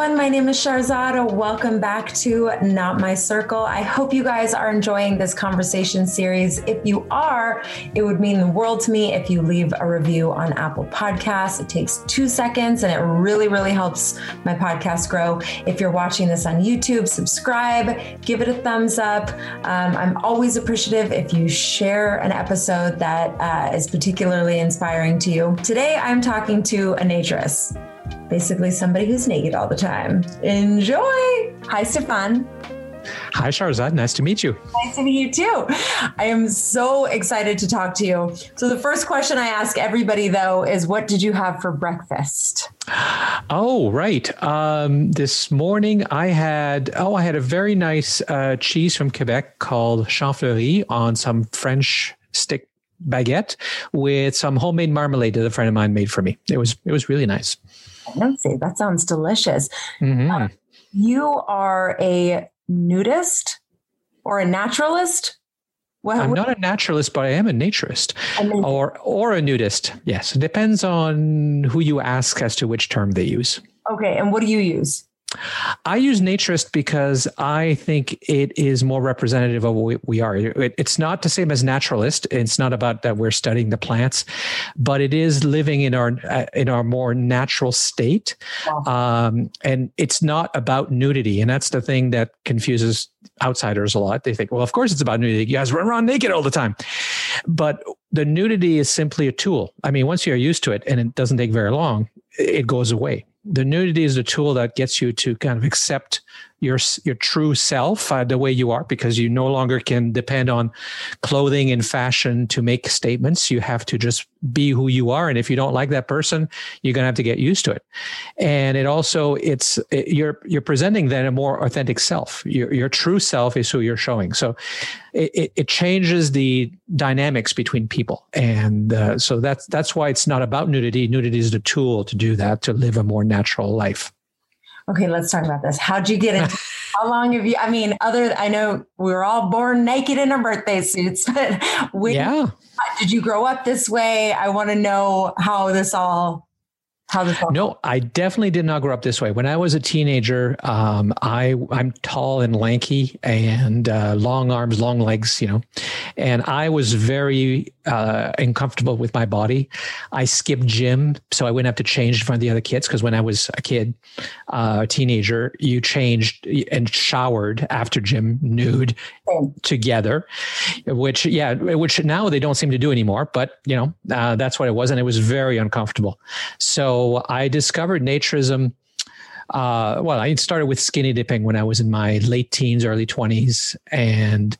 everyone. My name is Sharzad. Welcome back to Not My Circle. I hope you guys are enjoying this conversation series. If you are, it would mean the world to me if you leave a review on Apple Podcasts. It takes two seconds and it really, really helps my podcast grow. If you're watching this on YouTube, subscribe, give it a thumbs up. Um, I'm always appreciative if you share an episode that uh, is particularly inspiring to you. Today, I'm talking to a naturist basically somebody who's naked all the time. Enjoy. Hi, Stefan. Hi, Sharzad. Nice to meet you. Nice to meet you too. I am so excited to talk to you. So, the first question I ask everybody, though, is what did you have for breakfast? Oh, right. Um, this morning I had, oh, I had a very nice uh, cheese from Quebec called Champfleury on some French stick baguette with some homemade marmalade that a friend of mine made for me. It was, it was really nice. Fancy. That sounds delicious. Mm-hmm. Uh, you are a nudist or a naturalist? I'm not a naturalist, but I am a naturist or or a nudist. Yes, it depends on who you ask as to which term they use. Okay, and what do you use? I use naturist because I think it is more representative of what we are. It's not the same as naturalist. It's not about that we're studying the plants, but it is living in our in our more natural state. Wow. Um, and it's not about nudity, and that's the thing that confuses outsiders a lot. They think, well, of course it's about nudity. You guys run around naked all the time, but the nudity is simply a tool. I mean, once you're used to it, and it doesn't take very long, it goes away the nudity is the tool that gets you to kind of accept your your true self uh, the way you are because you no longer can depend on clothing and fashion to make statements. You have to just be who you are. And if you don't like that person you're going to have to get used to it. And it also it's it, you're you're presenting then a more authentic self. Your, your true self is who you're showing. So it, it changes the dynamics between people. And uh, so that's that's why it's not about nudity. Nudity is the tool to do that to live a more natural life Okay, let's talk about this. How'd you get into? how long have you? I mean, other I know we were all born naked in our birthday suits, but when, yeah, did you grow up this way? I want to know how this all how this all no i definitely did not grow up this way. When i was a teenager um, i i'm tall and lanky and uh, long arms long legs you know and i was very uh, uncomfortable with my body. I skipped gym so i wouldn't have to change in front of the other kids because when i was a kid uh, a teenager you changed and showered after gym nude oh. together which yeah which now they don't seem to do anymore but you know uh, that's what it was and it was very uncomfortable. So so I discovered naturism. Uh, well, I started with skinny dipping when I was in my late teens, early 20s. And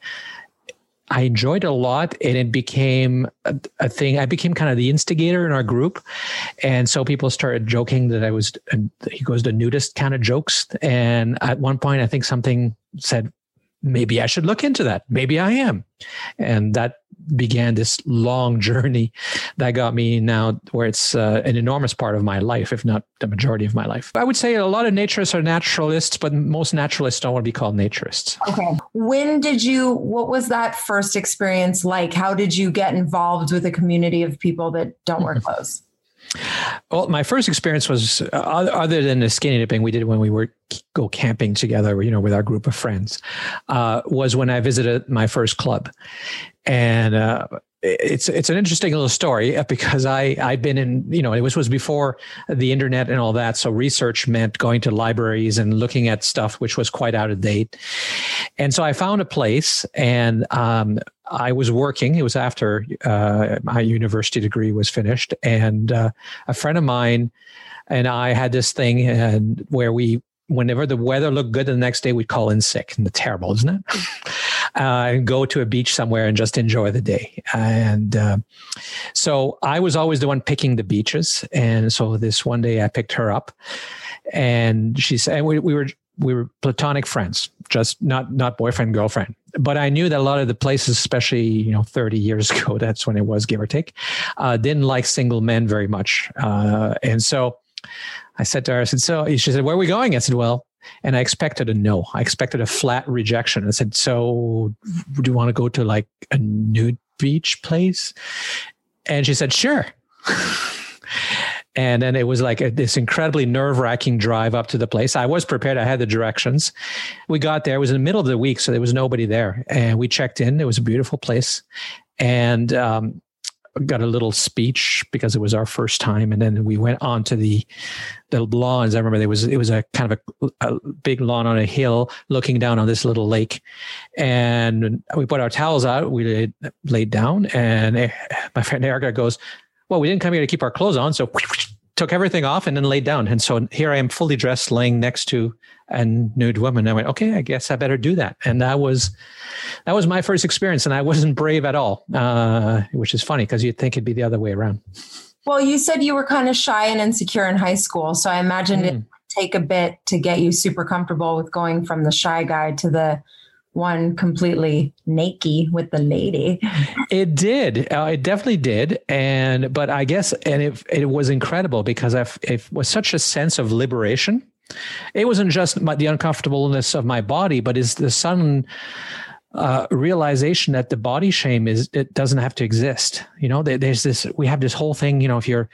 I enjoyed a lot and it became a, a, thing. I became kind of the instigator in our group. And so people started joking that I was, he goes to nudist kind of jokes. And at one point, I think something said, maybe I should look into that. Maybe I am. And that began this long journey that got me now where it's uh, an enormous part of my life, if not the majority of my life. I would say a lot of naturists are naturalists, but most naturalists don't want to be called naturists. Okay. When did you, what was that first experience like? How did you get involved with a community of people that don't wear clothes? Well, my first experience was uh, other than the skinny dipping we did when we were go camping together, you know, with our group of friends, uh, was when I visited my first club, and uh, it's it's an interesting little story uh, because I I've been in you know it was was before the internet and all that, so research meant going to libraries and looking at stuff which was quite out of date, and so I found a place and um, I was working. It was after uh, my university degree was finished, and uh, a friend of mine and I had this thing and where we, whenever the weather looked good, the next day we'd call in sick. And terrible, isn't it? uh, and go to a beach somewhere and just enjoy the day. And uh, so I was always the one picking the beaches. And so this one day I picked her up, and she said, and we, we were we were platonic friends, just not not boyfriend girlfriend. But I knew that a lot of the places, especially you know 30 years ago, that's when it was, give or take, uh, didn't like single men very much. Uh, and so I said to her, I said, so she said, where are we going? I said, well, and I expected a no. I expected a flat rejection. I said, so do you want to go to like a nude beach place? And she said, sure. And then it was like a, this incredibly nerve wracking drive up to the place. I was prepared. I had the directions. We got there. It was in the middle of the week, so there was nobody there. And we checked in. It was a beautiful place. And um, got a little speech because it was our first time, and then we went on to the the lawns. I remember there was it was a kind of a, a, big lawn on a hill looking down on this little lake, and we put our towels out. We laid, laid down, and eh, my friend Erica goes, "Well, we didn't come here to keep our clothes on, so." Took everything off and then laid down. And so here I am fully dressed, laying next to a nude woman. I went, okay, I guess I better do that. And that was that was my first experience, and I wasn't brave at all, uh, which is funny because you'd think it'd be the other way around. Well, you said you were kind of shy and insecure in high school, so I imagined mm. it take a bit to get you super comfortable with going from the shy guy to the one completely naked with the lady. It did. Uh, it definitely did. And but I guess and it it was incredible because I've, it was such a sense of liberation. It wasn't just my, the uncomfortableness of my body, but is the sudden uh, realization that the body shame is it doesn't have to exist. You know, there's this we have this whole thing. You know, if you're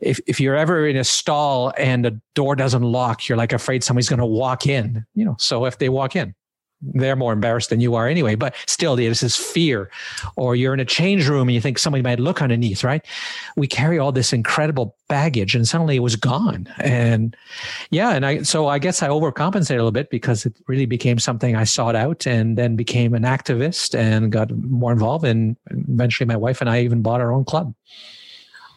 if if you're ever in a stall and the door doesn't lock, you're like afraid somebody's going to walk in. You know, so if they walk in, they're more embarrassed than you are anyway. But still, there's this fear. Or you're in a change room and you think somebody might look underneath, right? We carry all this incredible baggage and suddenly it was gone. And yeah, and I, so I guess I overcompensated a little bit because it really became something I sought out and then became an activist and got more involved. And eventually my wife and I even bought our own club.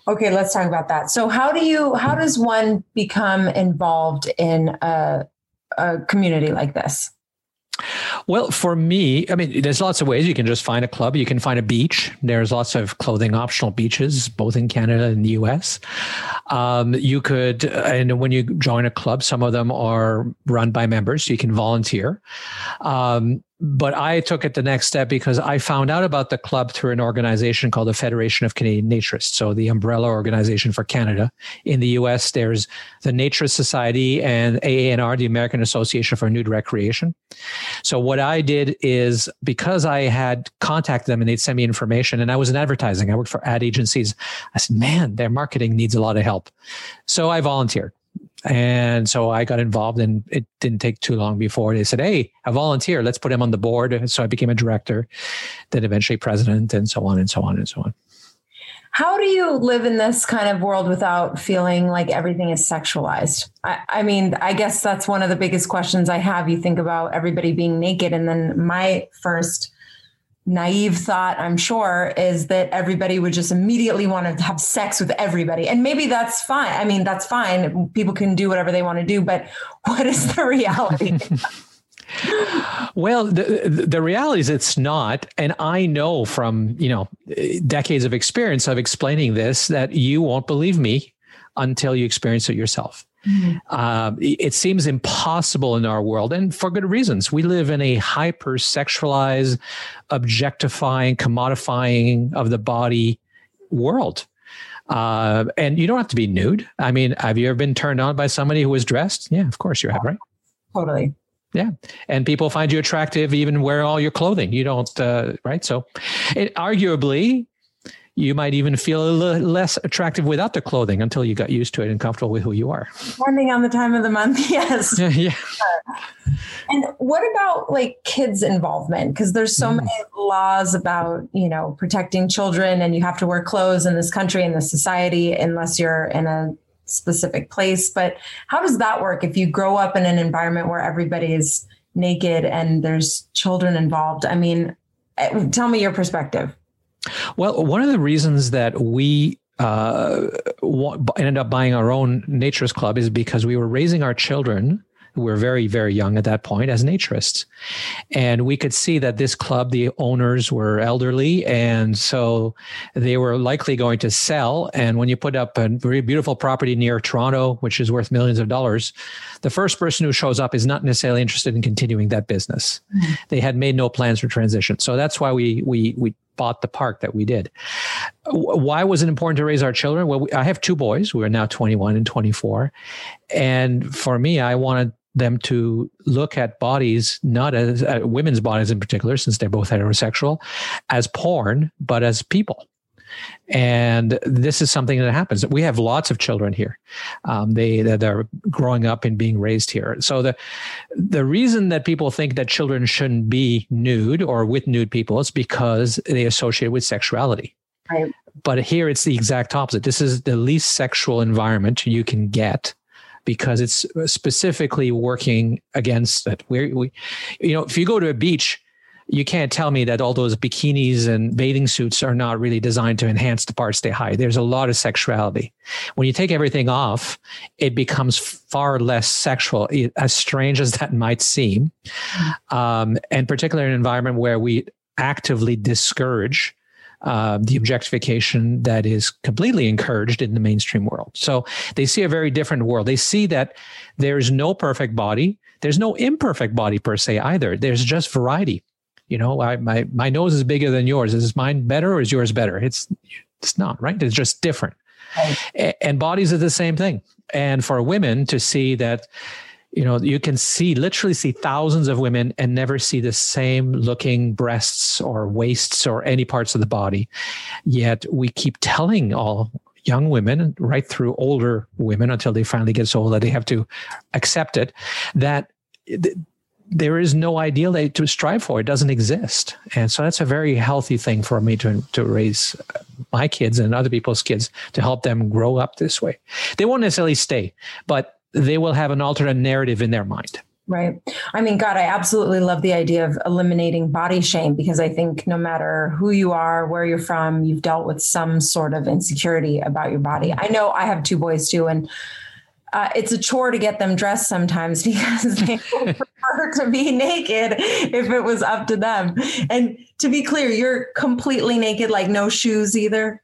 Okay, let's talk about that. So how do you, how does one become involved in a, a community like this? Well, for me, I mean, there's lots of ways. You can just find a club. You can find a beach. There's lots of clothing optional beaches, both in Canada and the US. Um, you could, and when you join a club, some of them are run by members, so you can volunteer. Um, but I took it the next step because I found out about the club through an organization called the Federation of Canadian Naturists, so the umbrella organization for Canada. In the U.S., there's the Naturist Society and AANR, the American Association for Nude Recreation. So what I did is because I had contacted them and they'd send me information, and I was in advertising, I worked for ad agencies. I said, "Man, their marketing needs a lot of help," so I volunteered. And so I got involved and it didn't take too long before they said, Hey, a volunteer, let's put him on the board. So I became a director, then eventually president and so on and so on and so on. How do you live in this kind of world without feeling like everything is sexualized? I, I mean, I guess that's one of the biggest questions I have. You think about everybody being naked. And then my first naive thought, I'm sure, is that everybody would just immediately want to have sex with everybody. And maybe that's fine. I mean, that's fine. People can do whatever they want to do, but what is the reality? well, the the reality is it's not, and I know from you know decades of experience of explaining this that you won't believe me until you experience it yourself. Mm-hmm. Uh, it seems impossible in our world, and for good reasons. We live in a hyper sexualized, objectifying, commodifying of the body world. Uh, and you don't have to be nude. I mean, have you ever been turned on by somebody who was dressed? Yeah, of course you have, right? Totally. Yeah. And people find you attractive even wear all your clothing. You don't, uh, right? So it arguably you might even feel a little less attractive without the clothing until you got used to it and comfortable with who you are. Depending on the time of the month, yes. yeah. And what about like kids' involvement? Because there's so mm. many laws about, you know, protecting children and you have to wear clothes in this country and this society unless you're in a specific place. But how does that work if you grow up in an environment where everybody is naked and there's children involved? I mean, eh, tell me your perspective. Well, one of the reasons that we uh, ended up buying our own Naturist Club is because we were raising our children who were very, very young at that point as naturists. And we could see that this club, the owners were elderly. And so they were likely going to sell. And when you put up a very beautiful property near Toronto, which is worth millions of dollars, the first person who shows up is not necessarily interested in continuing that business. Mm-hmm. They had made no plans for transition. So that's why we, we, we bought the park that we did. Why was it important to raise our children? Well, we, I have two boys We are now 21 and 24. And for me, I wanted them to look at bodies, not as uh, women's bodies in particular, since they're both heterosexual, as porn, but as people. And this is something that happens. We have lots of children here. Um, they that are growing up and being raised here. So the the reason that people think that children shouldn't be nude or with nude people is because they associate with sexuality. Right. But here it's the exact opposite. This is the least sexual environment you can get because it's specifically working against it. Where we, you know, if you go to a beach, you can't tell me that all those bikinis and bathing suits are not really designed to enhance the parts they hide. There's a lot of sexuality. When you take everything off, it becomes far less sexual, as strange as that might seem. Um, and particularly in an environment where we actively discourage uh, the objectification that is completely encouraged in the mainstream world. So they see a very different world. They see that there's no perfect body. There's no imperfect body per se either. There's just variety. You know, I, my my nose is bigger than yours. Is mine better or is yours better? It's it's not right. It's just different. Right. And bodies are the same thing. And for women to see that, you know, you can see literally see thousands of women and never see the same looking breasts or waists or any parts of the body. Yet we keep telling all young women right through older women until they finally get so old that they have to accept it that there is no ideal to strive for. It doesn't exist. And so that's a very healthy thing for me to, to raise my kids and other people's kids to help them grow up this way. They won't necessarily stay, but they will have an alternate narrative in their mind. Right. I mean, God, I absolutely love the idea of eliminating body shame because I think no matter who you are, where you're from, you've dealt with some sort of insecurity about your body. I know I have two boys too, and uh, it's a chore to get them dressed sometimes because they prefer to be naked if it was up to them. And to be clear, you're completely naked, like no shoes either.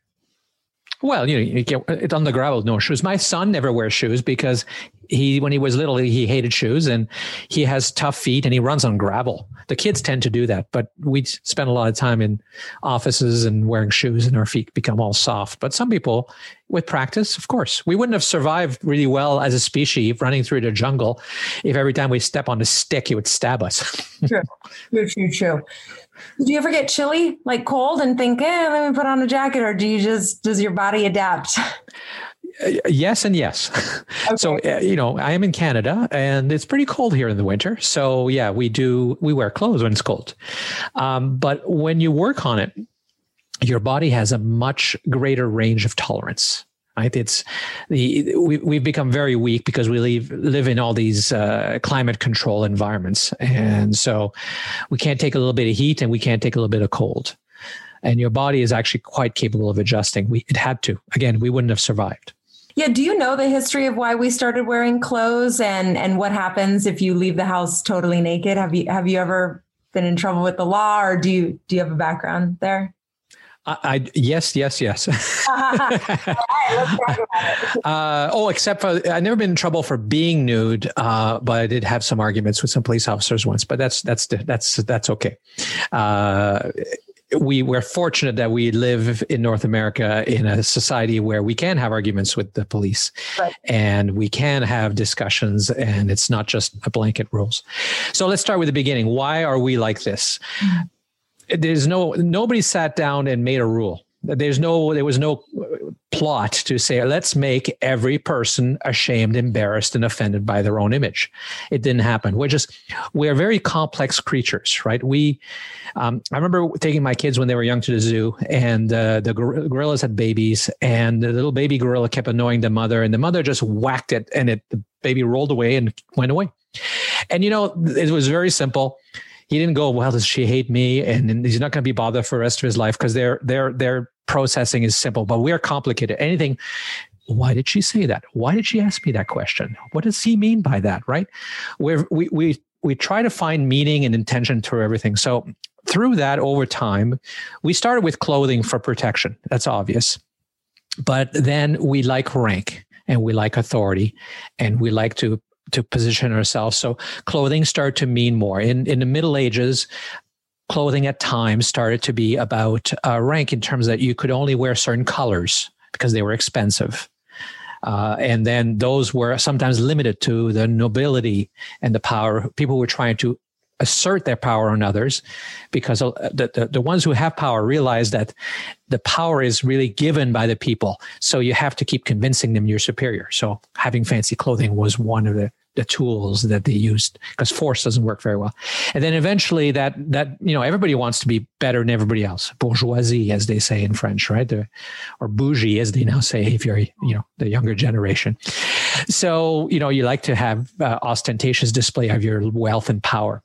Well, you know, you get uh, it on the gravel, no shoes. My son never wears shoes because he, when he was little, he hated shoes and he has tough feet and he runs on gravel. The kids tend to do that, but we spend a lot of time in offices and wearing shoes and our feet become all soft. But some people, with practice, of course, we wouldn't have survived really well as a species running through the jungle if every time we step on a stick, it would stab us. true, true, true, true. Do you ever get chilly, like cold, and think, "Eh, let me put on a jacket," or do you just does your body adapt? Yes and yes. Okay. So uh, you know, I am in Canada, and it's pretty cold here in the winter. So yeah, we do we wear clothes when it's cold. Um, but when you work on it, your body has a much greater range of tolerance right? It's the we, we've become very weak because we live live in all these uh, climate control environments, and so we can't take a little bit of heat and we can't take a little bit of cold. And your body is actually quite capable of adjusting. We it had to. Again, we wouldn't have survived. Yeah, do you know the history of why we started wearing clothes and and what happens if you leave the house totally naked? Have you have you ever been in trouble with the law or do you do you have a background there? I, I, yes, yes, yes. uh, oh, except for I've never been in trouble for being nude, uh, but I did have some arguments with some police officers once. But that's that's that's that's okay. Uh, we we're fortunate that we live in North America in a society where we can have arguments with the police, right. and we can have discussions, and it's not just a blanket rules. So let's start with the beginning. Why are we like this? Mm-hmm there's no nobody sat down and made a rule. There's no there was no plot to say let's make every person ashamed embarrassed and offended by their own image. It didn't happen. We're just we're very complex creatures right? We um, i remember taking my kids when they were young to the zoo and uh, the gor- gorillas had babies and the little baby gorilla kept annoying the mother and the mother just whacked it and it the baby rolled away and went away. And you know it was very simple he didn't go, well, does she hate me? And he's not going to be bothered for the rest of his life because their their their processing is simple, but we're complicated. Anything. Why did she say that? Why did she ask me that question? What does he mean by that? Right? We're, we we we try to find meaning and intention through everything. So through that, over time, we started with clothing for protection. That's obvious, but then we like rank and we like authority, and we like to to position ourselves. So clothing started to mean more. In in the Middle Ages, clothing at times started to be about uh, rank in terms that you could only wear certain colors because they were expensive. Uh, and then those were sometimes limited to the nobility and the power. People were trying to assert their power on others because the, the, the ones who have power realize that the power is really given by the people. So you have to keep convincing them you're superior. So having fancy clothing was one of the the tools that they used because force doesn't work very well. And then eventually that that you know everybody wants to be better than everybody else. Bourgeoisie, as they say in French, right? The, or bougie, as they now say if you're you know the younger generation. So you know you like to have uh, ostentatious display of your wealth and power.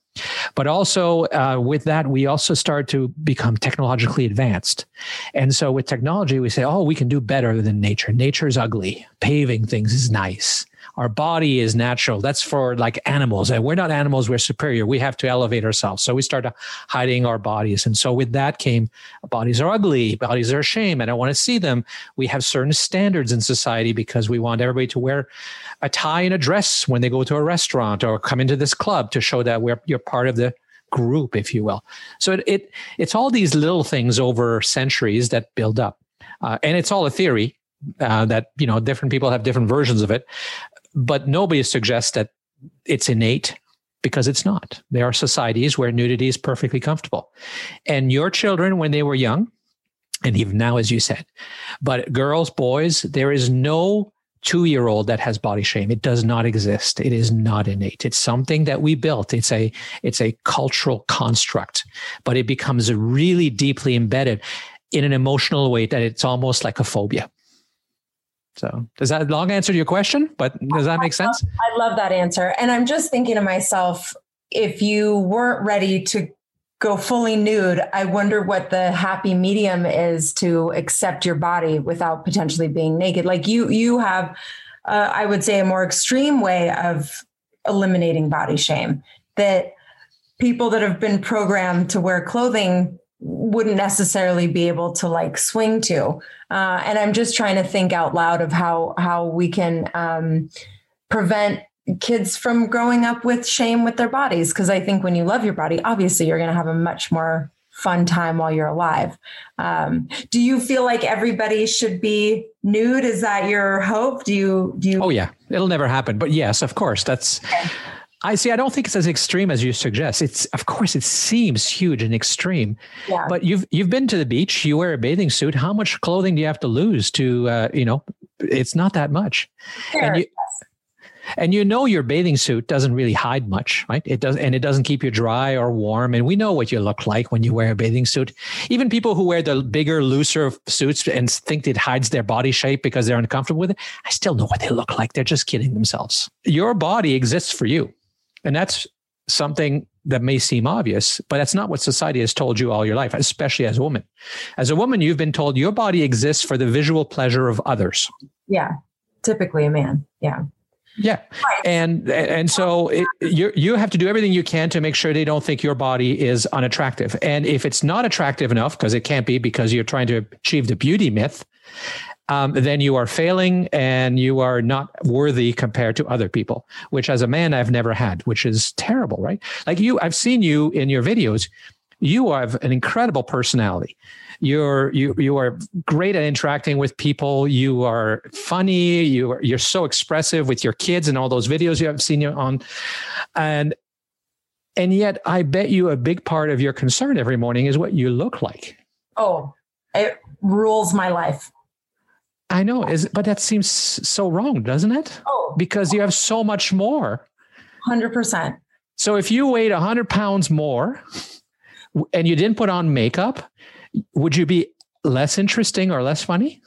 But also uh, with that, we also start to become technologically advanced. And so with technology, we say, oh, we can do better than nature. Nature's ugly. Paving things is nice our body is natural. That's for like animals. And we're not animals, we're superior. We have to elevate ourselves. So we start hiding our bodies. And so with that came bodies are ugly, bodies are a shame. I don't want to see them. We have certain standards in society because we want everybody to wear a tie and a dress when they go to a restaurant or come into this club to show that we're you're part of the group, if you will. So it, it it's all these little things over centuries that build up. Uh, and it's all a theory uh, that you know different people have different versions of it but nobody suggests that it's innate because it's not. There are societies where nudity is perfectly comfortable. And your children, when they were young, and even now, as you said, but girls, boys, there is no two year old that has body shame. It does not exist. It is not innate. It's something that we built. It's a, it's a cultural construct, but it becomes really deeply embedded in an emotional way that it's almost like a phobia. So does that long answer to your question? But does that make sense? I love that answer. And I'm just thinking to myself, if you weren't ready to go fully nude, I wonder what the happy medium is to accept your body without potentially being naked. Like you, you have, uh, I would say, a more extreme way of eliminating body shame that people that have been programmed to wear clothing wouldn't necessarily be able to like swing to. Uh, and I'm just trying to think out loud of how how we can um, prevent kids from growing up with shame with their bodies. Because I think when you love your body, obviously you're going to have a much more fun time while you're alive. Um, do you feel like everybody should be nude? Is that your hope? Do you do you? Oh yeah, it'll never happen. But yes, of course, that's. I see. I don't think it's as extreme as you suggest. It's of course it seems huge and extreme, yeah. but you've you've been to the beach. You wear a bathing suit. How much clothing do you have to lose to uh, you know? It's not that much, sure. and you and you know your bathing suit doesn't really hide much, right? It does, and it doesn't keep you dry or warm. And we know what you look like when you wear a bathing suit. Even people who wear the bigger, looser suits and think it hides their body shape because they're uncomfortable with it, I still know what they look like. They're just kidding themselves. Your body exists for you. And that's something that may seem obvious, but that's not what society has told you all your life, especially as a woman. As a woman, you've been told your body exists for the visual pleasure of others. Yeah. Typically a man. Yeah. Yeah. And and so it, you you have to do everything you can to make sure they don't think your body is unattractive. And if it's not attractive enough because it can't be because you're trying to achieve the beauty myth, um, then you are failing and you are not worthy compared to other people, which as a man, I've never had, which is terrible, right? Like you, I've seen you in your videos. You have an incredible personality. You're you you are great at interacting with people. You are funny. You are you're so expressive with your kids and all those videos you have seen you on, and and yet I bet you a big part of your concern every morning is what you look like. Oh, it rules my life. I know, is but that seems so wrong, doesn't it? Oh, because you have so much more. Hundred percent. So if you weighed hundred pounds more, and you didn't put on makeup, would you be less interesting or less funny?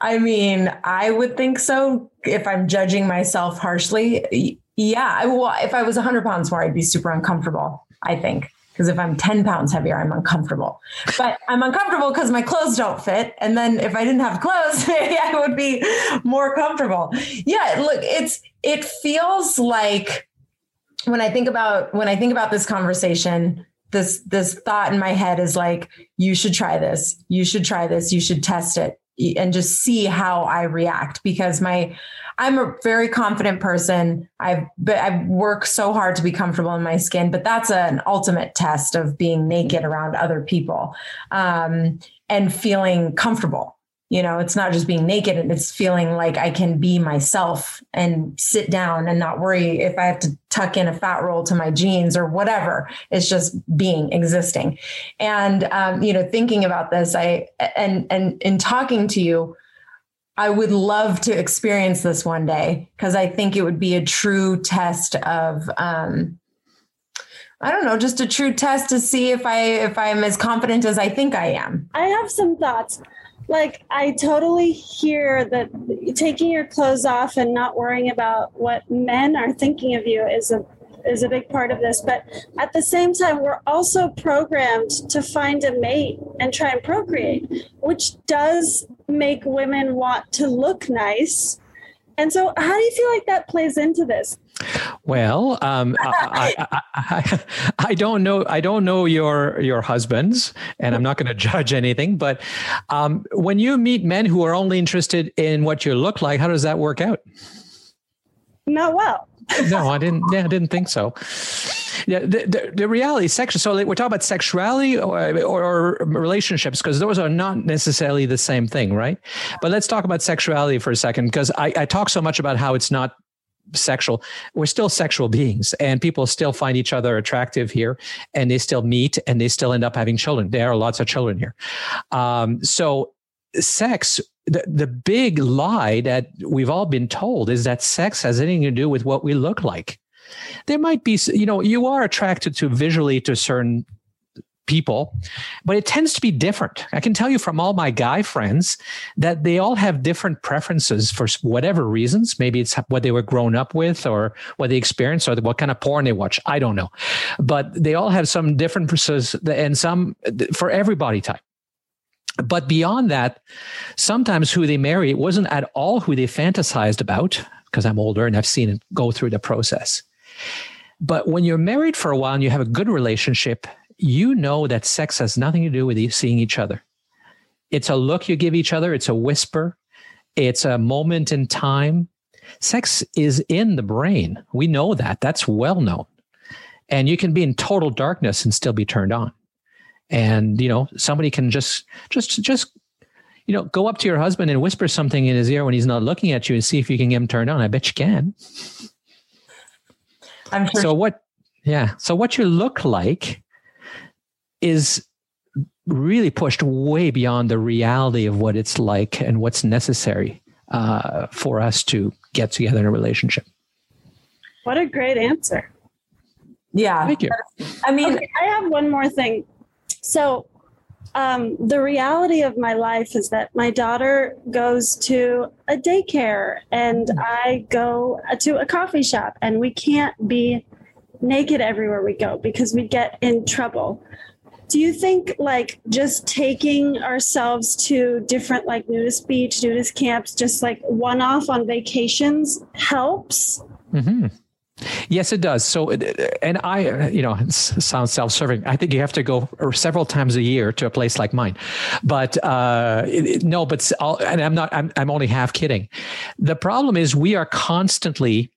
I mean, I would think so. If I'm judging myself harshly, yeah. Well, if I was 100 pounds more, I'd be super uncomfortable. I think because if I'm 10 pounds heavier, I'm uncomfortable. But I'm uncomfortable because my clothes don't fit. And then if I didn't have clothes, maybe I would be more comfortable. Yeah, look, it's it feels like when I think about when I think about this conversation, this this thought in my head is like, you should try this, you should try this, you should test it and just see how I react because my I'm a very confident person. I've but I work so hard to be comfortable in my skin, but that's an ultimate test of being naked around other people um, and feeling comfortable. You know it's not just being naked and it's feeling like i can be myself and sit down and not worry if i have to tuck in a fat roll to my jeans or whatever. It's just being existing. And um, you know thinking about this i and and in talking to you i would love to experience this one day because i think it would be a true test of um, I don't know, just a true test to see if I if I'm as confident as I think I am. I have some thoughts like I totally hear that taking your clothes off and not worrying about what men are thinking of you is a is a big part of this. But at the same time, we're also programmed to find a mate and try and procreate, which does make women want to look nice. And so, how do you feel like that plays into this? Well, um, I, I, I, I, don't know. I don't know your your husbands, and I'm not going to judge anything. But um, when you meet men who are only interested in what you look like, how does that work out? Not well. no, I didn't. Yeah, I didn't think so. Yeah, the, the, the reality section. So we're talking about sexuality or, or, or relationships because those are not necessarily the same thing, right? But let's talk about sexuality for a second because I, I talk so much about how it's not sexual we're still sexual beings and people still find each other attractive here and they still meet and they still end up having children. There are lots of children here. Um, so sex the, the big lie that we've all been told is that sex has anything to do with what we look like. There might be you know you are attracted to visually to certain people, but it tends to be different. I can tell you from all my guy friends that they all have different preferences for whatever reasons. Maybe it's what they were grown up with or what they experienced or what kind of porn they watch. I don't know. But they all have some differences and some for every body type. But beyond that, sometimes who they marry wasn't at all who they fantasized about because I'm older and I've seen it go through the process. But when you're married for a while and you have a good relationship, you know that sex has nothing to do with you seeing each other. It's a look you give each other, it's a whisper, it's a moment in time. Sex is in the brain. We know that. That's well known. And you can be in total darkness and still be turned on. And you know, somebody can just just just you know, go up to your husband and whisper something in his ear when he's not looking at you and see if you can get him turned on. I bet you can. I'm sure. So what yeah. So what you look like is really pushed way beyond the reality of what it's like and what's necessary uh, for us to get together in a relationship. What a great answer. Yeah. Thank you. I mean, okay, I have one more thing. So, um, the reality of my life is that my daughter goes to a daycare and I go to a coffee shop, and we can't be naked everywhere we go because we get in trouble do you think like just taking ourselves to different like nudist beach nudist camps just like one off on vacations helps mm-hmm. Yes, it does. So, and I, you know, sounds self-serving. I think you have to go several times a year to a place like mine, but uh, no, but and I'm not. I'm, I'm only half kidding. The problem is we are constantly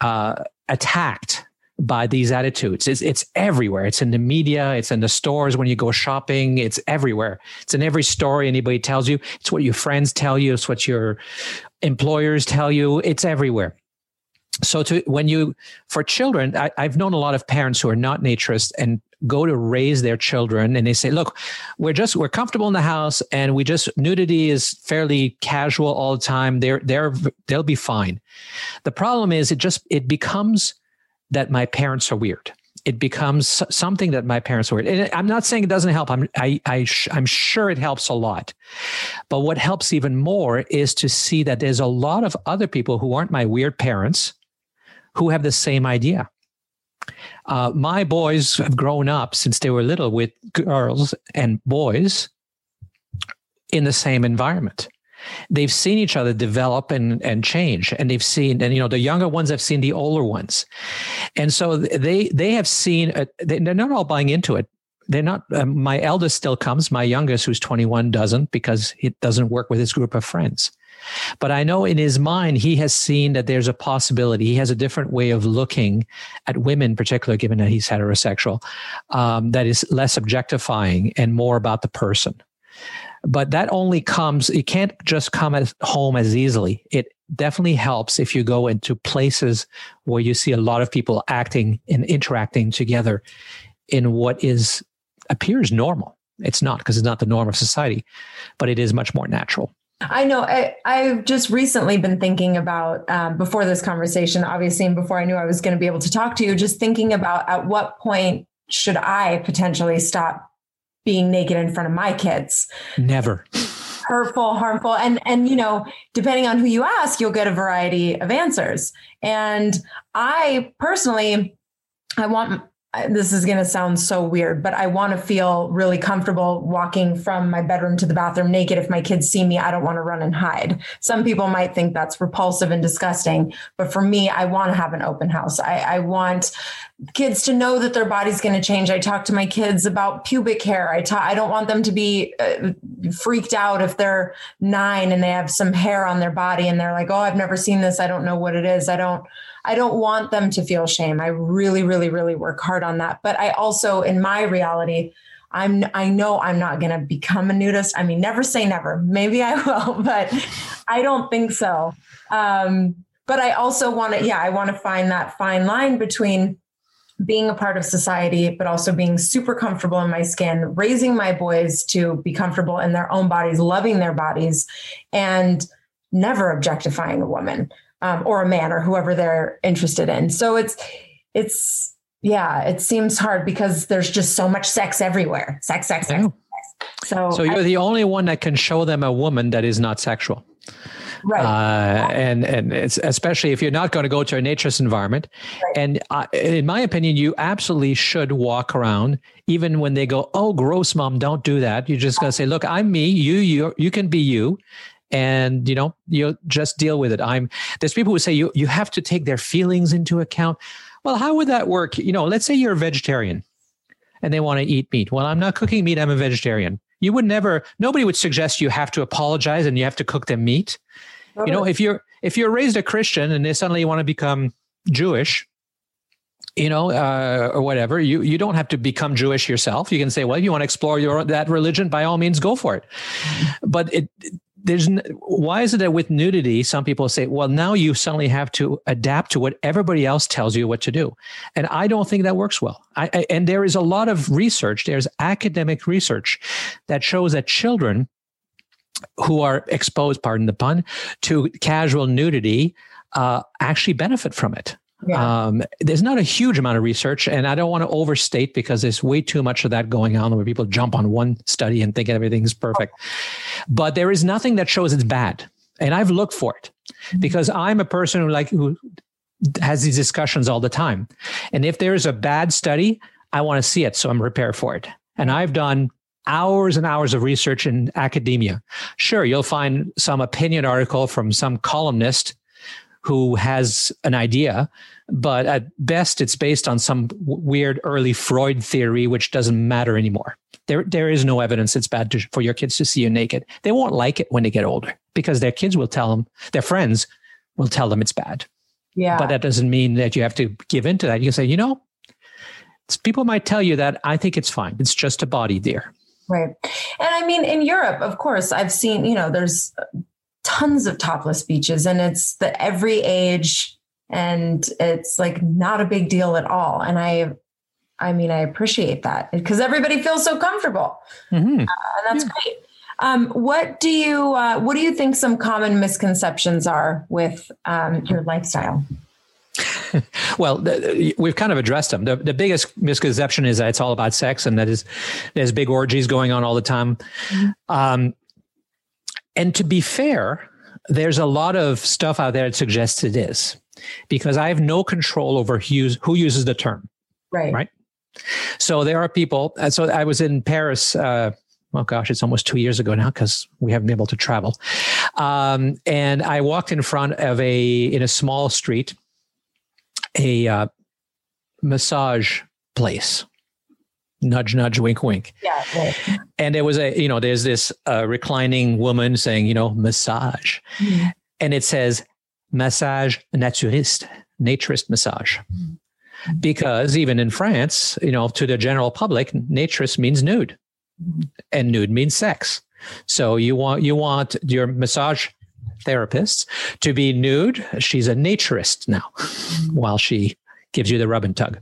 uh, attacked by these attitudes. It's, it's everywhere. It's in the media. It's in the stores when you go shopping. It's everywhere. It's in every story anybody tells you. It's what your friends tell you. It's what your employers tell you. It's everywhere. So to when you for children, I, I've known a lot of parents who are not naturists and go to raise their children and they say look we're just we're comfortable in the house and we just nudity is fairly casual all the time they're they're they'll be fine the problem is it just it becomes that my parents are weird. It becomes something that my parents are weird. And I'm not saying it doesn't help. I'm I, I I'm sure it helps a lot. But what helps even more is to see that there's a lot of other people who aren't my weird parents who have the same idea. Uh, my boys have grown up since they were little with girls and boys in the same environment they've seen each other develop and, and change. And they've seen and you know the younger ones have seen the older ones. And so they they have seen a, they're not all buying into it. They're not um, my eldest still comes. My youngest who's 21 doesn't because it doesn't work with his group of friends. But i know in his mind he has seen that there's a possibility. He has a different way of looking at women particularly given that he's heterosexual um, that is less objectifying and more about the person but that only comes it can't just come at home as easily it definitely helps if you go into places where you see a lot of people acting and interacting together in what is appears normal it's not because it's not the norm of society but it is much more natural I know. I, have just recently been thinking about um, before this conversation, obviously, and before I knew I was going to be able to talk to you, just thinking about at what point should I potentially stop being naked in front of my kids? Never. Hurtful, harmful, and and you know, depending on who you ask, you'll get a variety of answers. And I personally, I want this is going to sound so weird, but I want to feel really comfortable walking from my bedroom to the bathroom naked. If my kids see me, I don't want to run and hide. Some people might think that's repulsive and disgusting, but for me, I want to have an open house. I, I want kids to know that their body's going to change. I talk to my kids about pubic hair. I talk, I don't want them to be uh, freaked out if they're nine and they have some hair on their body and they're like, "Oh, I've never seen this. I don't know what it is." I don't I don't want them to feel shame. I really, really, really work hard on that. But I also, in my reality, I'm I know I'm not going to become a nudist. I mean, never say never. Maybe I will, but I don't think so. Um, but I also want to, yeah, I want to find that fine line between being a part of society, but also being super comfortable in my skin, raising my boys to be comfortable in their own bodies, loving their bodies, and never objectifying a woman um, or a man or whoever they're interested in. So it's it's yeah, it seems hard because there's just so much sex everywhere. Sex, sex, sex. sex. So, so you're I, the only one that can show them a woman that is not sexual. Right. Uh, and and it's especially if you're not going to go to a naturist environment. Right. And in my opinion, you absolutely should walk around, even when they go, "Oh, gross, mom, don't do that." You're just going to say, "Look, I'm me. You, you, you can be you." and you know you just deal with it i'm there's people who say you you have to take their feelings into account well how would that work you know let's say you're a vegetarian and they want to eat meat well i'm not cooking meat i'm a vegetarian you would never nobody would suggest you have to apologize and you have to cook them meat you know if you're if you're raised a christian and then suddenly you want to become jewish you know, uh, or whatever. You you don't have to become Jewish yourself. You can say, well, if you want to explore your that religion, by all means, go for it. But it there's why is it that with nudity some people say well now you suddenly have to adapt to what everybody else tells you what to do and i don't think that works well I, I, and there is a lot of research there's academic research that shows that children who are exposed pardon the pun to casual nudity uh, actually benefit from it yeah. Um, there's not a huge amount of research, and I don't want to overstate because there's way too much of that going on where people jump on one study and think everything's perfect. But there is nothing that shows it's bad, and I've looked for it mm-hmm. because I'm a person who like who has these discussions all the time, and if there is a bad study, I want to see it so I'm prepared for it. And I've done hours and hours of research in academia. Sure, you'll find some opinion article from some columnist who has an idea, but at best it's based on some weird early Freud theory, which doesn't matter anymore. There, there is no evidence it's bad to, for your kids to see you naked. They won't like it when they get older because their kids will tell them, their friends will tell them it's bad. Yeah. But that doesn't mean that you have to give into that. You can say, you know, people might tell you that I think it's fine. It's just a body, dear. Right. And I mean, in Europe, of course, I've seen, you know, there's tons of topless beaches and it's the every age and it's like not a big deal at all and i i mean i appreciate that because everybody feels so comfortable mm-hmm. uh, and that's yeah. great um, what do you uh, what do you think some common misconceptions are with um, your lifestyle well, the, we've kind of addressed them. The, the biggest misconception is that it's all about sex and that is there's big orgies going on all the time. Mm-hmm. Um, and to be fair, there's a lot of stuff out there that suggests it is because I have no control over who, who uses the term. Right. Right. So there are people. Uh, so I was in Paris. Uh, oh gosh, it's almost two years ago now because we haven't been able to travel. Um, and I walked in front of a in a small street, a uh, massage place nudge, nudge, wink, wink. Yeah. Right. And there was a, you know, there's this uh, reclining woman saying, you know, massage. Mm-hmm. And it says massage naturiste, naturist massage. Mm-hmm. Because even in France, you know, to the general public, naturist means nude. Mm-hmm. And nude means sex. So you want you want your massage therapists to be nude. She's a naturist now, while she gives you the rub and tug.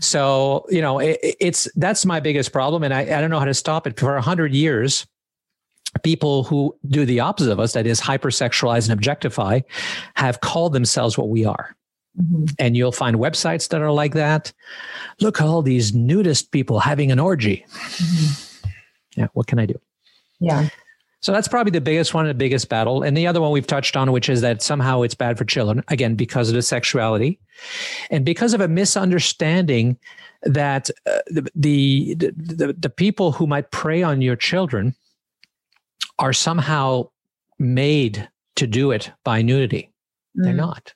So you know it, it's that's my biggest problem, and I, I don't know how to stop it. For a hundred years, people who do the opposite of us, that is hypersexualize and objectify, have called themselves what we are. Mm-hmm. And you'll find websites that are like that. Look, all these nudist people having an orgy. Mm-hmm. Yeah, what can I do? Yeah. So that's probably the biggest one, the biggest battle. And the other one we've touched on, which is that somehow it's bad for children, again, because of the sexuality and because of a misunderstanding that uh, the, the, the, the people who might prey on your children are somehow made to do it by nudity. Mm. They're not.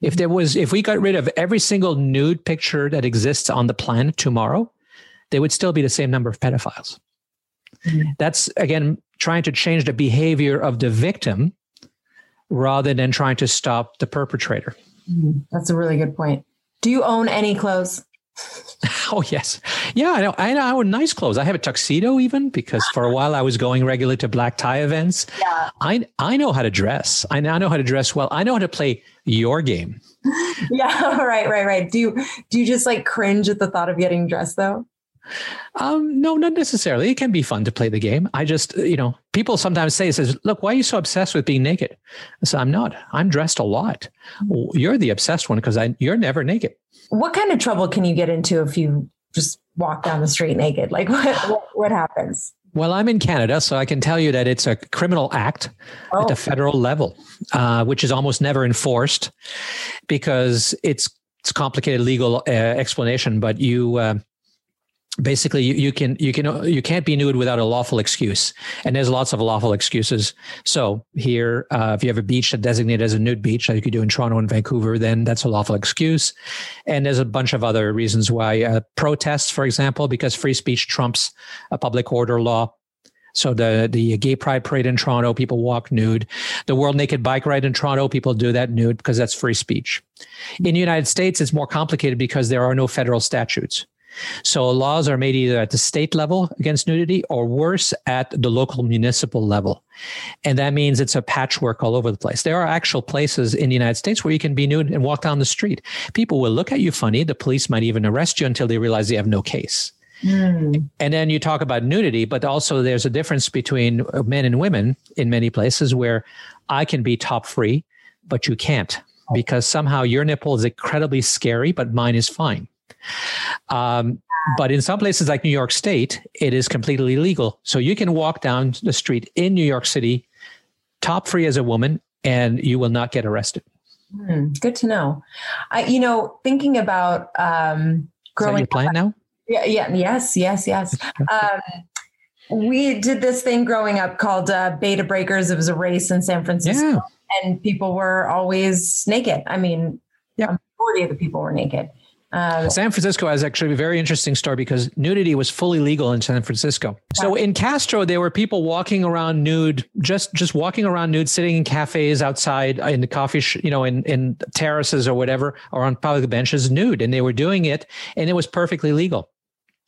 If there was, if we got rid of every single nude picture that exists on the planet tomorrow, there would still be the same number of pedophiles. Mm. That's again trying to change the behavior of the victim rather than trying to stop the perpetrator. Mm. That's a really good point. Do you own any clothes? Oh yes, yeah. I know. I know. I own nice clothes. I have a tuxedo even because for a while I was going regularly to black tie events. Yeah. I I know how to dress. I now know how to dress well. I know how to play your game. Yeah. Right. Right. Right. Do you do you just like cringe at the thought of getting dressed though? Um, no, not necessarily. It can be fun to play the game. I just, you know, people sometimes say, "says Look, why are you so obsessed with being naked?" I say, "I'm not. I'm dressed a lot. You're the obsessed one because I you're never naked." what kind of trouble can you get into if you just walk down the street naked? Like what what, what happens? Well, I'm in Canada, so I can tell you that it's a criminal act oh. at the federal level, uh, which is almost never enforced because it's it's complicated legal uh, explanation. But you uh, basically you, you, can you can you can't be nude without a lawful excuse and there's lots of lawful excuses so here uh, if you have a beach that designated as a nude beach like you do in toronto and vancouver then that's a lawful excuse and there's a bunch of other reasons why uh, protests for example because free speech trumps a public order law so the the gay pride parade in Toronto, people walk nude. The World Naked Bike Ride in Toronto, people do that nude because that's free speech. In the United States, it's more complicated because there are no federal statutes. So laws are made either at the state level against nudity or worse at the local municipal level. And that means it's a patchwork all over the place. There are actual places in the United States where you can be nude and walk down the street. People will look at you funny. The police might even arrest you until they realize they have no case. Mm. And then you talk about nudity, but also there's a difference between men and women in many places where I can be top free, but you can't because somehow your nipple is incredibly scary, but mine is fine. Um, but in some places like New York State, it is completely legal. So you can walk down the street in New York City, top free as a woman, and you will not get arrested. Mm, good to know. I, you know, thinking about um, growing. Is that your plan now? Yeah. Yeah. Yes. Yes. Yes. Um, we did this thing growing up called uh, to Breakers. It was a race in San Francisco, yeah. and people were always naked. I mean, yeah, majority of the people were naked. Um, San Francisco has actually a very interesting story because nudity was fully legal in San Francisco. So in Castro, there were people walking around nude, just just walking around nude, sitting in cafes outside in the coffee, sh- you know, in in terraces or whatever, or on public benches, nude, and they were doing it, and it was perfectly legal.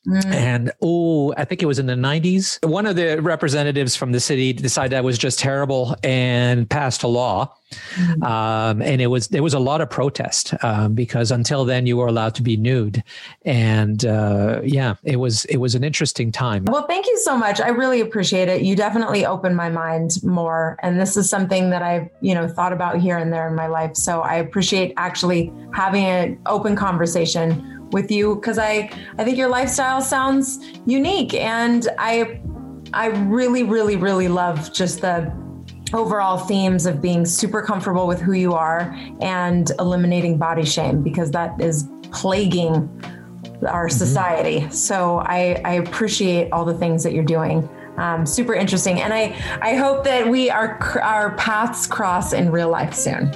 Mm. And oh, I think it was in the 90s. One of the representatives from the city decided that was just terrible and passed a law. Mm. Um, and it was there was a lot of protest um, because until then you were allowed to be nude, and uh, yeah, it was it was an interesting time. Well, thank you so much. I really appreciate it. You definitely opened my mind more, and this is something that I've you know thought about here and there in my life. So I appreciate actually having an open conversation with you because I I think your lifestyle sounds unique and I I really really really love just the overall themes of being super comfortable with who you are and eliminating body shame because that is plaguing our mm-hmm. society. So I, I appreciate all the things that you're doing. Um, super interesting, and I I hope that we our our paths cross in real life soon.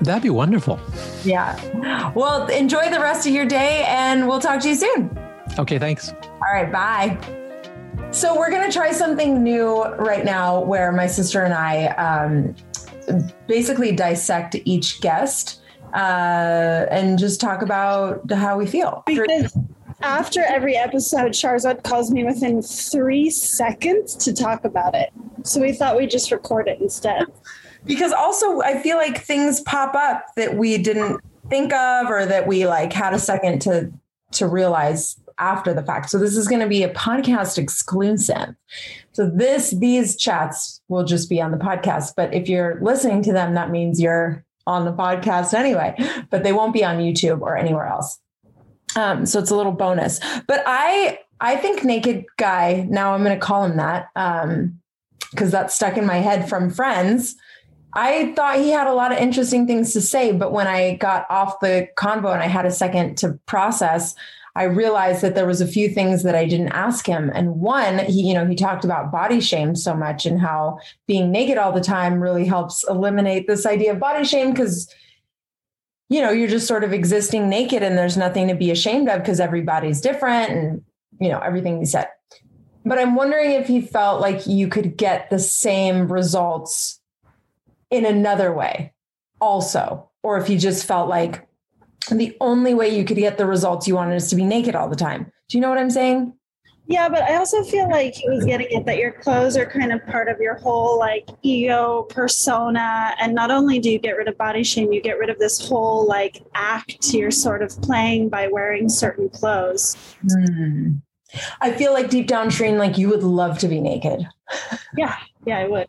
That'd be wonderful. Yeah. Well, enjoy the rest of your day and we'll talk to you soon. Okay, thanks. All right, bye. So, we're going to try something new right now where my sister and I um, basically dissect each guest uh, and just talk about how we feel. Because after every episode, Sharzad calls me within three seconds to talk about it. So we thought we'd just record it instead. Because also, I feel like things pop up that we didn't think of or that we like had a second to to realize after the fact. So this is going to be a podcast exclusive. So this these chats will just be on the podcast, but if you're listening to them that means you're on the podcast anyway, but they won't be on YouTube or anywhere else. Um, so it's a little bonus. But I I think naked guy, now I'm to call him that um because that's stuck in my head from friends. I thought he had a lot of interesting things to say, but when I got off the convo and I had a second to process, I realized that there was a few things that I didn't ask him. And one, he, you know, he talked about body shame so much and how being naked all the time really helps eliminate this idea of body shame because you know, you're just sort of existing naked and there's nothing to be ashamed of because everybody's different and you know, everything he said. But I'm wondering if he felt like you could get the same results in another way also or if he just felt like the only way you could get the results you wanted is to be naked all the time. Do you know what I'm saying? Yeah, but I also feel like he was getting it that your clothes are kind of part of your whole like ego persona. And not only do you get rid of body shame, you get rid of this whole like act you're sort of playing by wearing certain clothes. Mm. I feel like deep down, Shireen, like you would love to be naked. Yeah, yeah, I would.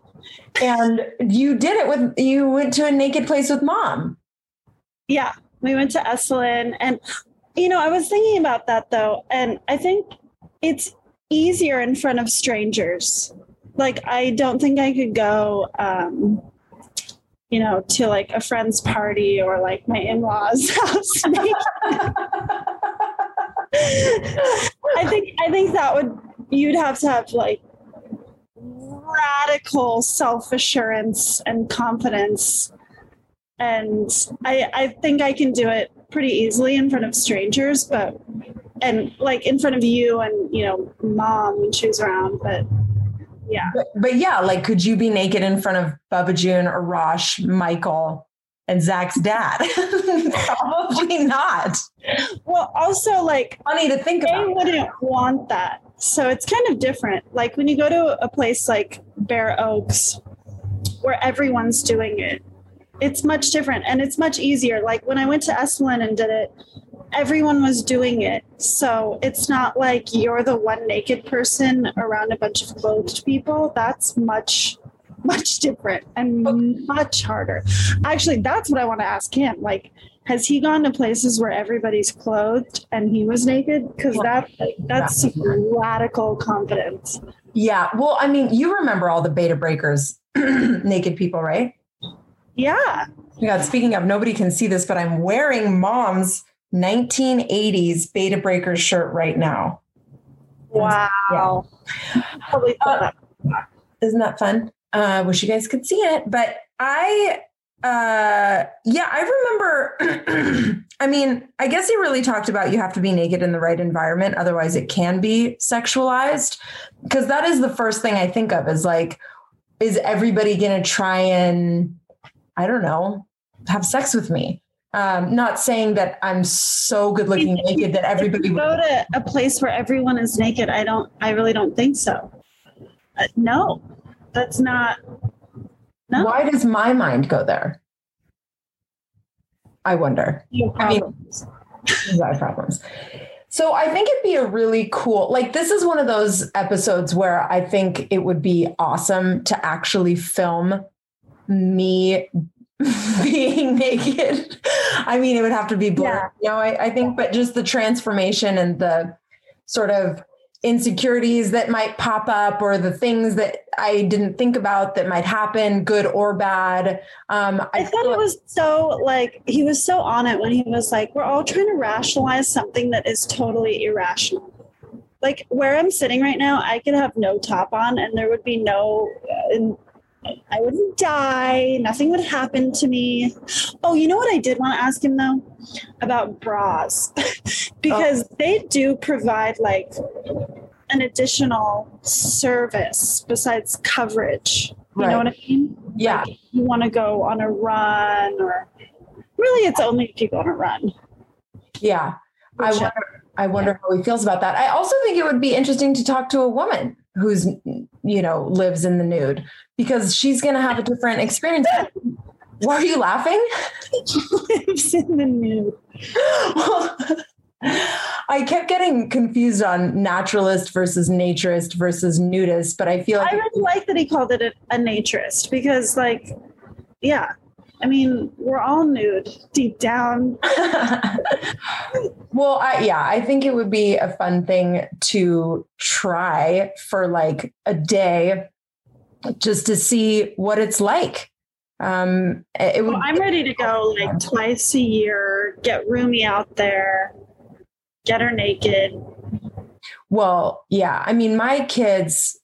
And you did it with you went to a naked place with mom. Yeah, we went to Esalen. And, you know, I was thinking about that though. And I think it's easier in front of strangers. Like, I don't think I could go, um, you know, to like a friend's party or like my in laws' house. I think I think that would you'd have to have like radical self assurance and confidence and I, I think I can do it pretty easily in front of strangers, but and like in front of you and you know mom when she was around, but yeah. But, but yeah, like could you be naked in front of Bubba June or Rosh, Michael, and Zach's dad? Probably not. Well, also like funny to think about. They wouldn't want that. So it's kind of different. Like when you go to a place like Bare Oaks, where everyone's doing it, it's much different and it's much easier. Like when I went to Esalen and did it, everyone was doing it. So it's not like you're the one naked person around a bunch of clothed people. That's much, much different and much harder. Actually, that's what I want to ask him. Like, has he gone to places where everybody's clothed and he was naked? Because that that's radical confidence. Yeah. Well, I mean, you remember all the Bay to Breakers naked people, right? Yeah. God, speaking of, nobody can see this, but I'm wearing mom's 1980s Bay to Breakers shirt right now. Wow. Yeah. Uh, isn't that fun? Uh, wish you guys could see it. But I, uh, yeah, I remember. I mean, I guess he really talked about you have to be naked in the right environment. Otherwise, it can be sexualized. Because that is the first thing I think of is like, is everybody going to try and I don't know, have sex with me. Um, not saying that I'm so good looking naked that everybody would go to a place where everyone is naked. I don't, I really don't think so. Uh, no, that's not. No. Why does my mind go there? I wonder. I mean, problems. So I think it'd be a really cool, like, this is one of those episodes where I think it would be awesome to actually film me being naked. I mean, it would have to be blurred. Yeah. You know, I, I think, but just the transformation and the sort of insecurities that might pop up or the things that I didn't think about that might happen, good or bad. Um, I, I thought it was so like he was so on it when he was like, we're all trying to rationalize something that is totally irrational. Like where I'm sitting right now, I could have no top on and there would be no uh, I wouldn't die. Nothing would happen to me. Oh, you know what I did want to ask him though? About bras. because oh. they do provide like an additional service besides coverage. You right. know what I mean? Yeah. Like you want to go on a run or really it's only if you go on a run. Yeah. I uh, wonder, I wonder yeah. how he feels about that. I also think it would be interesting to talk to a woman who's, you know, lives in the nude because she's going to have a different experience. Why are you laughing? lives in the nude. well, I kept getting confused on naturalist versus naturist versus nudist, but I feel like I really like that he called it a, a naturist because, like, yeah, I mean, we're all nude deep down. well, I, yeah, I think it would be a fun thing to try for like a day just to see what it's like. Um, it would, well, I'm ready to go like twice a year, get Rumi out there, get her naked. Well, yeah. I mean, my kids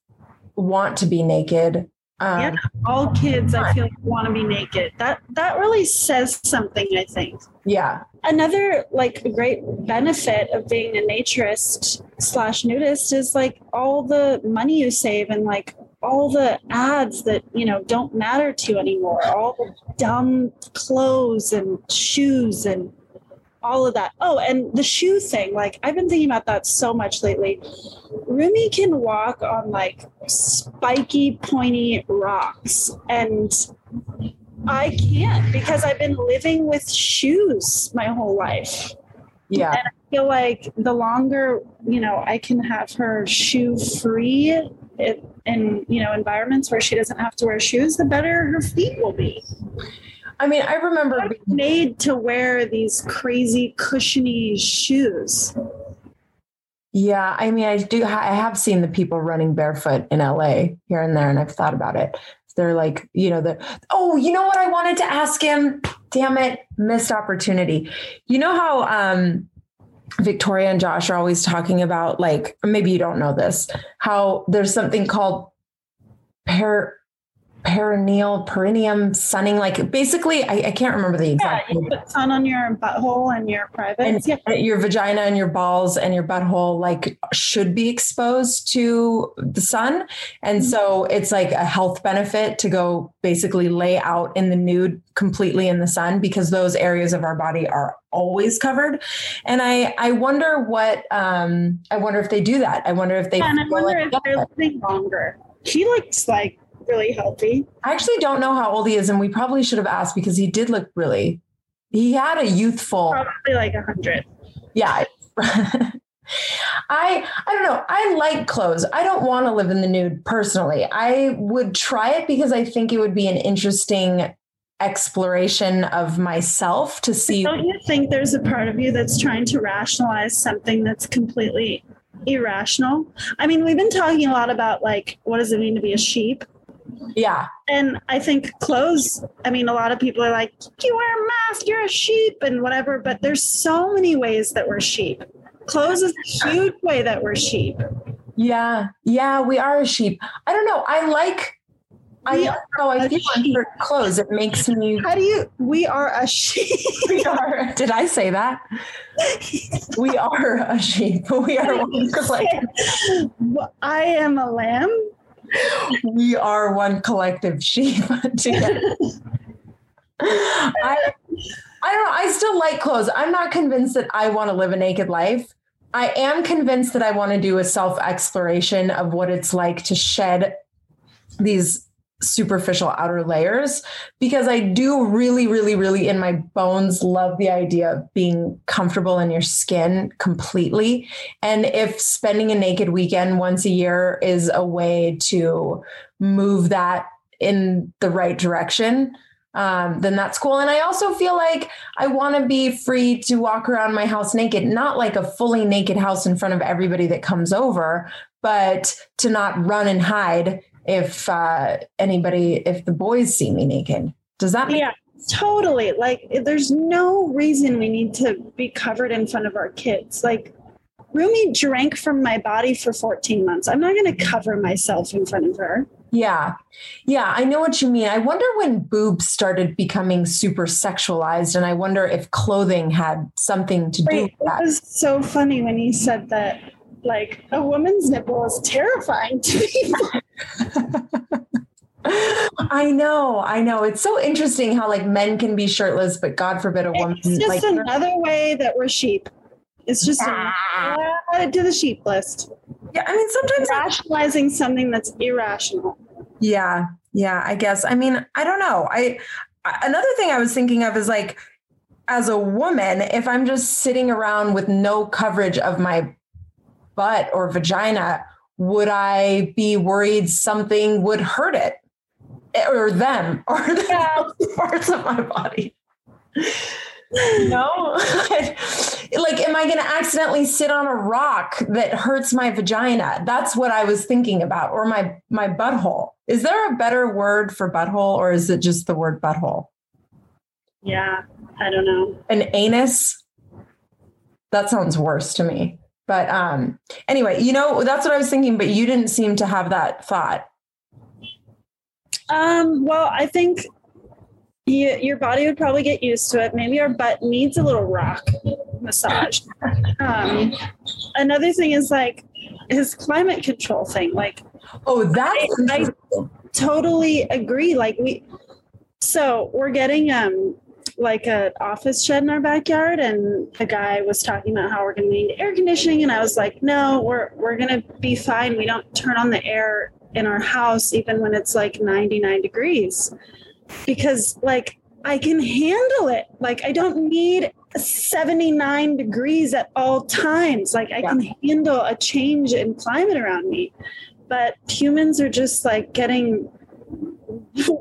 want to be naked. Um, yeah, all kids I feel want to be naked. That that really says something, I think. Yeah. Another like great benefit of being a naturist slash nudist is like all the money you save and like all the ads that you know don't matter to you anymore. All the dumb clothes and shoes and all of that. Oh, and the shoe thing, like I've been thinking about that so much lately. Rumi can walk on like spiky, pointy rocks, and I can't because I've been living with shoes my whole life. Yeah. And I feel like the longer, you know, I can have her shoe free in, you know, environments where she doesn't have to wear shoes, the better her feet will be. I mean, I remember being made to wear these crazy cushiony shoes. Yeah, I mean, I do. I have seen the people running barefoot in LA here and there, and I've thought about it. They're like, you know, the oh, you know what I wanted to ask him? Damn it, missed opportunity. You know how um Victoria and Josh are always talking about like maybe you don't know this, how there's something called per perineal perineum sunning like basically I, I, can't remember the exact yeah, you put sun on your butthole and your private and yeah. your vagina and your balls and your butthole like should be exposed to the sun. And mm-hmm. so it's like a health benefit to go basically lay out in the nude completely in the sun because those areas of our body are always covered. And i i wonder what um i wonder if they do that. I wonder if they yeah, and i wonder if they're living longer. He looks like really healthy. I actually don't know how old he is, and we probably should have asked because he did look really. He had a youthful, probably like a hundred. Yeah. I I don't know. I like clothes. I don't want to live in the nude personally. I would try it because I think it would be an interesting exploration of myself to see. Don't you think there's a part of you that's trying to rationalize something that's completely irrational? I mean, we've been talking a lot about like what does it mean to be a sheep? Yeah. And I think clothes, I mean, a lot of people are like, you wear a mask, you're a sheep and whatever, but there's so many ways that we're sheep. Clothes is a huge way that we're sheep. Yeah. Yeah, we are a sheep. I don't know. I like I don't know. I feel for clothes. It makes me. How do you? We are a sheep. we are. Did I say that? we are a sheep. We are one collective. I am a lamb we are one collective sheep. I, I don't know. I still like clothes. I'm not convinced that I want to live a naked life. I am convinced that I want to do a self exploration of what it's like to shed these superficial outer layers because I do really, really, really in my bones love the idea of being comfortable in your skin completely. And if spending a naked weekend once a year is a way to move that in the right direction, um, then that's cool. And I also feel like I want to be free to walk around my house naked, not like a fully naked house in front of everybody that comes over, but to not run and hide if uh, anybody, if the boys see me naked. Does that make yeah. Totally. Like, there's no reason we need to be covered in front of our kids. Like, Rumi drank from my body for 14 months. I'm not going to cover myself in front of her. Yeah. Yeah, I know what you mean. I wonder when boobs started becoming super sexualized, and I wonder if clothing had something to do with that. It was so funny when you said that like a woman's nipple is terrifying to me. I know, I know. It's so interesting how like men can be shirtless, but God forbid a woman. It's just like, another way that we're sheep. It's just Ah. add to the sheep list. Yeah, I mean, sometimes Rationalizing something that's irrational. Yeah, yeah, I guess. I mean, I don't know. I I- another thing I was thinking of is like as a woman, if I'm just sitting around with no coverage of my butt or vagina, would I be worried something would hurt it or them or the Yeah. parts of my body? No, like, am I going to accidentally sit on a rock that hurts my vagina? That's what I was thinking about, or my my butthole. Is there a better word for butthole, or is it just the word butthole? Yeah, I don't know. An anus. That sounds worse to me. But um, anyway, you know that's what I was thinking. But you didn't seem to have that thought. Um, well, I think you, your body would probably get used to it. Maybe your butt needs a little rock massage. Um, another thing is like his climate control thing. Like Oh, that's I- totally agree. Like we, so we're getting um like an office shed in our backyard, and the guy was talking about how we're going to need air conditioning, and I was like, no, we're we're going to be fine. We don't turn on the air in our house even when it's like 99 degrees because like I can handle it. Like I don't need 79 degrees at all times. Like I Yeah. can handle a change in climate around me. But humans are just like getting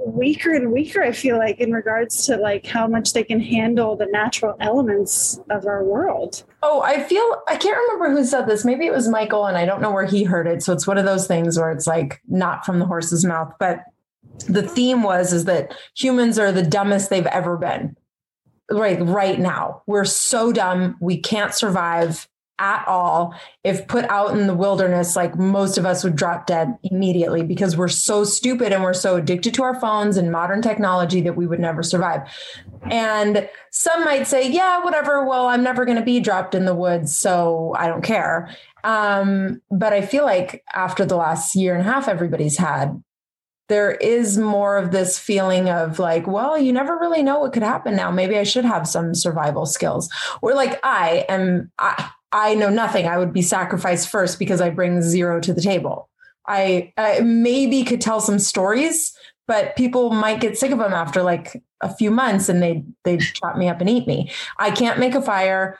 weaker and weaker, I feel like, in regards to like how much they can handle the natural elements of our world. Oh, I feel I can't remember who said this. Maybe it was Michael, and I don't know where he heard it. So it's one of those things where it's like not from the horse's mouth. But the theme was is that humans are the dumbest they've ever been. Right, right now. We're so dumb, we can't survive at all. If put out in the wilderness, like most of us would drop dead immediately because we're so stupid and we're so addicted to our phones and modern technology that we would never survive. And some might say, yeah, whatever. Well, I'm never going to be dropped in the woods, so I don't care. Um, but I feel like after the last year and a half everybody's had, there is more of this feeling of like, well, you never really know what could happen now. Maybe I should have some survival skills. Or like I am, I, I know nothing. I would be sacrificed first because I bring zero to the table. I, I maybe could tell some stories, but people might get sick of them after like a few months and they they chop me up and eat me. I can't make a fire.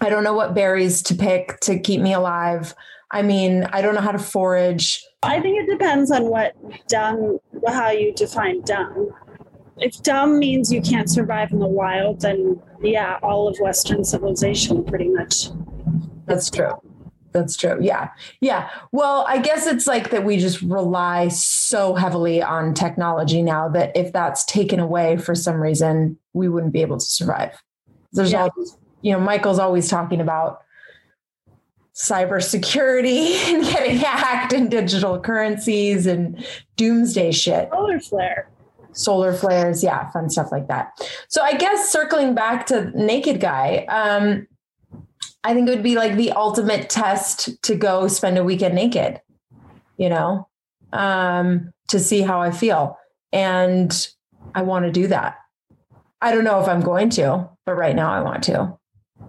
I don't know what berries to pick to keep me alive. I mean, I don't know how to forage. I think it depends on what dumb, how you define dumb. If dumb means you can't survive in the wild, then yeah, all of Western civilization pretty much. That's true. That's true. Yeah. Yeah. Well, I guess it's like that we just rely so heavily on technology now that if that's taken away for some reason, we wouldn't be able to survive. There's Yeah. all, these- you know, Michael's always talking about cybersecurity and getting hacked and digital currencies and doomsday shit. Solar flare. solar flares yeah fun stuff like that so i guess circling back to naked guy um i think it would be like the ultimate test to go spend a weekend naked you know um to see how i feel and i want to do that i don't know if i'm going to but right now i want to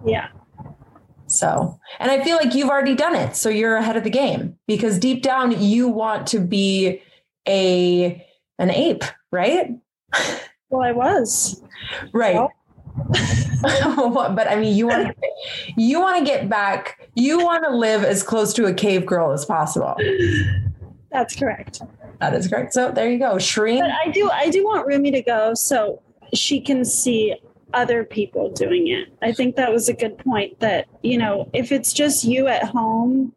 Yeah. so, and I feel like you've already done it. So you're ahead of the game because deep down you want to be a an ape, right? Well, I was. Right. Well- but I mean, you want to you want to get back. You want to live as close to a cave girl as possible. That's correct. That is correct. So there you go, Shireen. But I do I do want Rumi to go so she can see other people doing it. I think that was a good point that, you know, if it's just you at home,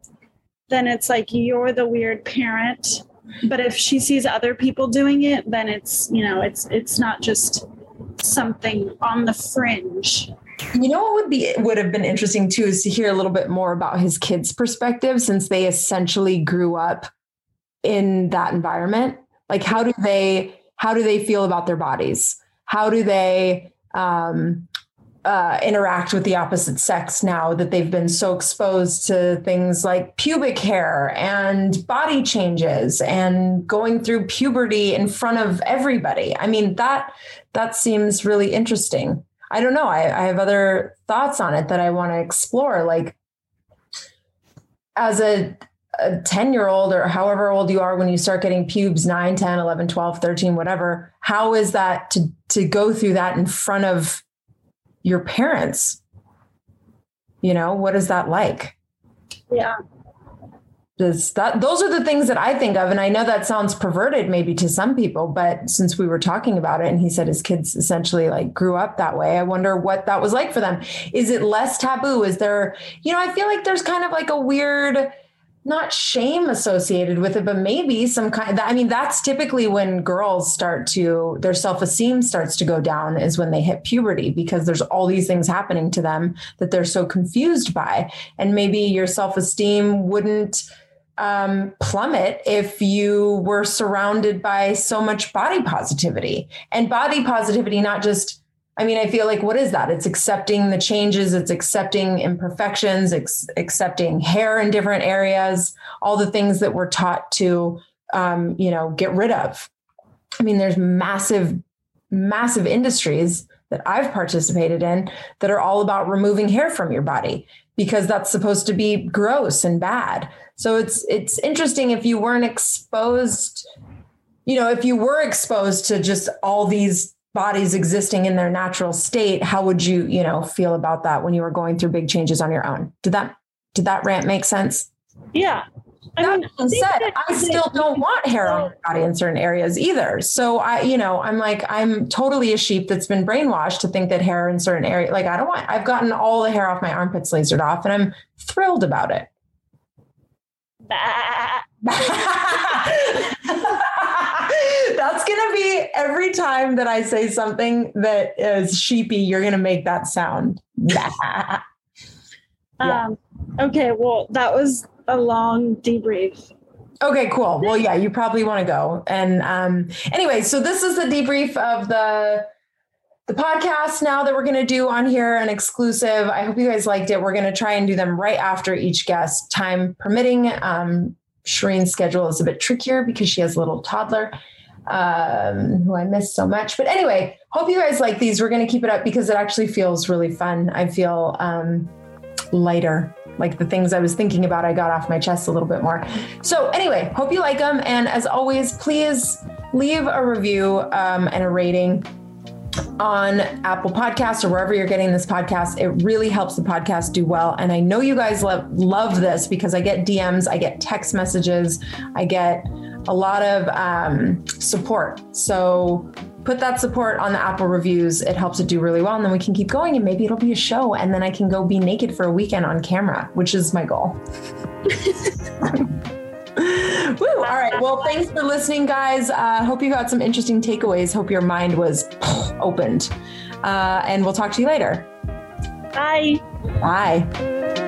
then it's like you're the weird parent. But if she sees other people doing it, then it's, you know, it's it's not just something on the fringe. You know what would be would have been interesting too is to hear a little bit more about his kids' perspective since they essentially grew up in that environment. Like how do they how do they feel about their bodies? How do they um uh, interact with the opposite sex now that they've been so exposed to things like pubic hair and body changes and going through puberty in front of everybody. I mean that that seems really interesting. I don't know. I, I have other thoughts on it that I want to explore. Like as a, a 10 year old or however old you are when you start getting pubes 9 10 11 12 13 whatever how is that to to go through that in front of your parents you know what is that like? Yeah. Does that those are the things that i think of and i know that sounds perverted maybe to some people but since we were talking about it and he said his kids essentially like grew up that way i wonder what that was like for them. Is it less taboo? Is there you know i feel like there's kind of like a weird not shame associated with it, but maybe some kind. I mean, that's typically when girls start to their self esteem starts to go down is when they hit puberty because there's all these things happening to them that they're so confused by, and maybe your self esteem wouldn't um, plummet if you were surrounded by so much body positivity and body positivity, not just I mean, I feel like what is that? It's accepting the changes, it's accepting imperfections, accepting hair in different areas, all the things that we're taught to, um, you know, get rid of. I mean, there's massive, massive industries that I've participated in that are all about removing hair from your body because that's supposed to be gross and bad. So it's it's interesting if you weren't exposed, you know, if you were exposed to just all these bodies existing in their natural state how would you you know feel about that when you were going through big changes on your own did that did that rant make sense yeah I that mean, being said, I still don't want hair on my body in certain areas either. So I, you know, I'm like, I'm totally a sheep that's been brainwashed to think that hair in certain areas, like I don't want, I've gotten all the hair off my armpits lasered off and I'm thrilled about it. That's going to be every time that I say something that is sheepy, you're going to make that sound. yeah. Um, okay, well, that was a long debrief. Okay, cool. Well, yeah, you probably want to go. And um, anyway, so this is the debrief of the the podcast now that we're going to do on here an exclusive. I hope you guys liked it. We're going to try and do them right after each guest, time permitting. Um, Shireen's schedule is a bit trickier because she has a little toddler um, who I miss so much. But anyway, hope you guys like these. We're going to keep it up because it actually feels really fun. I feel um, lighter. Like the things I was thinking about, I got off my chest a little bit more. So, anyway, hope you like them. And as always, please leave a review um, and a rating on Apple Podcasts or wherever you're getting this podcast. It really helps the podcast do well. And I know you guys love love this because I get DMs, I get text messages, I get a lot of um, support. So put that support on the Apple reviews. It helps it do really well. And then we can keep going and maybe it'll be a show. And then I can go be naked for a weekend on camera, which is my goal. Woo! All right. Well, thanks for listening, guys. Uh, hope you got some interesting takeaways. Hope your mind was opened. Uh, and we'll talk to you later. Bye. Bye.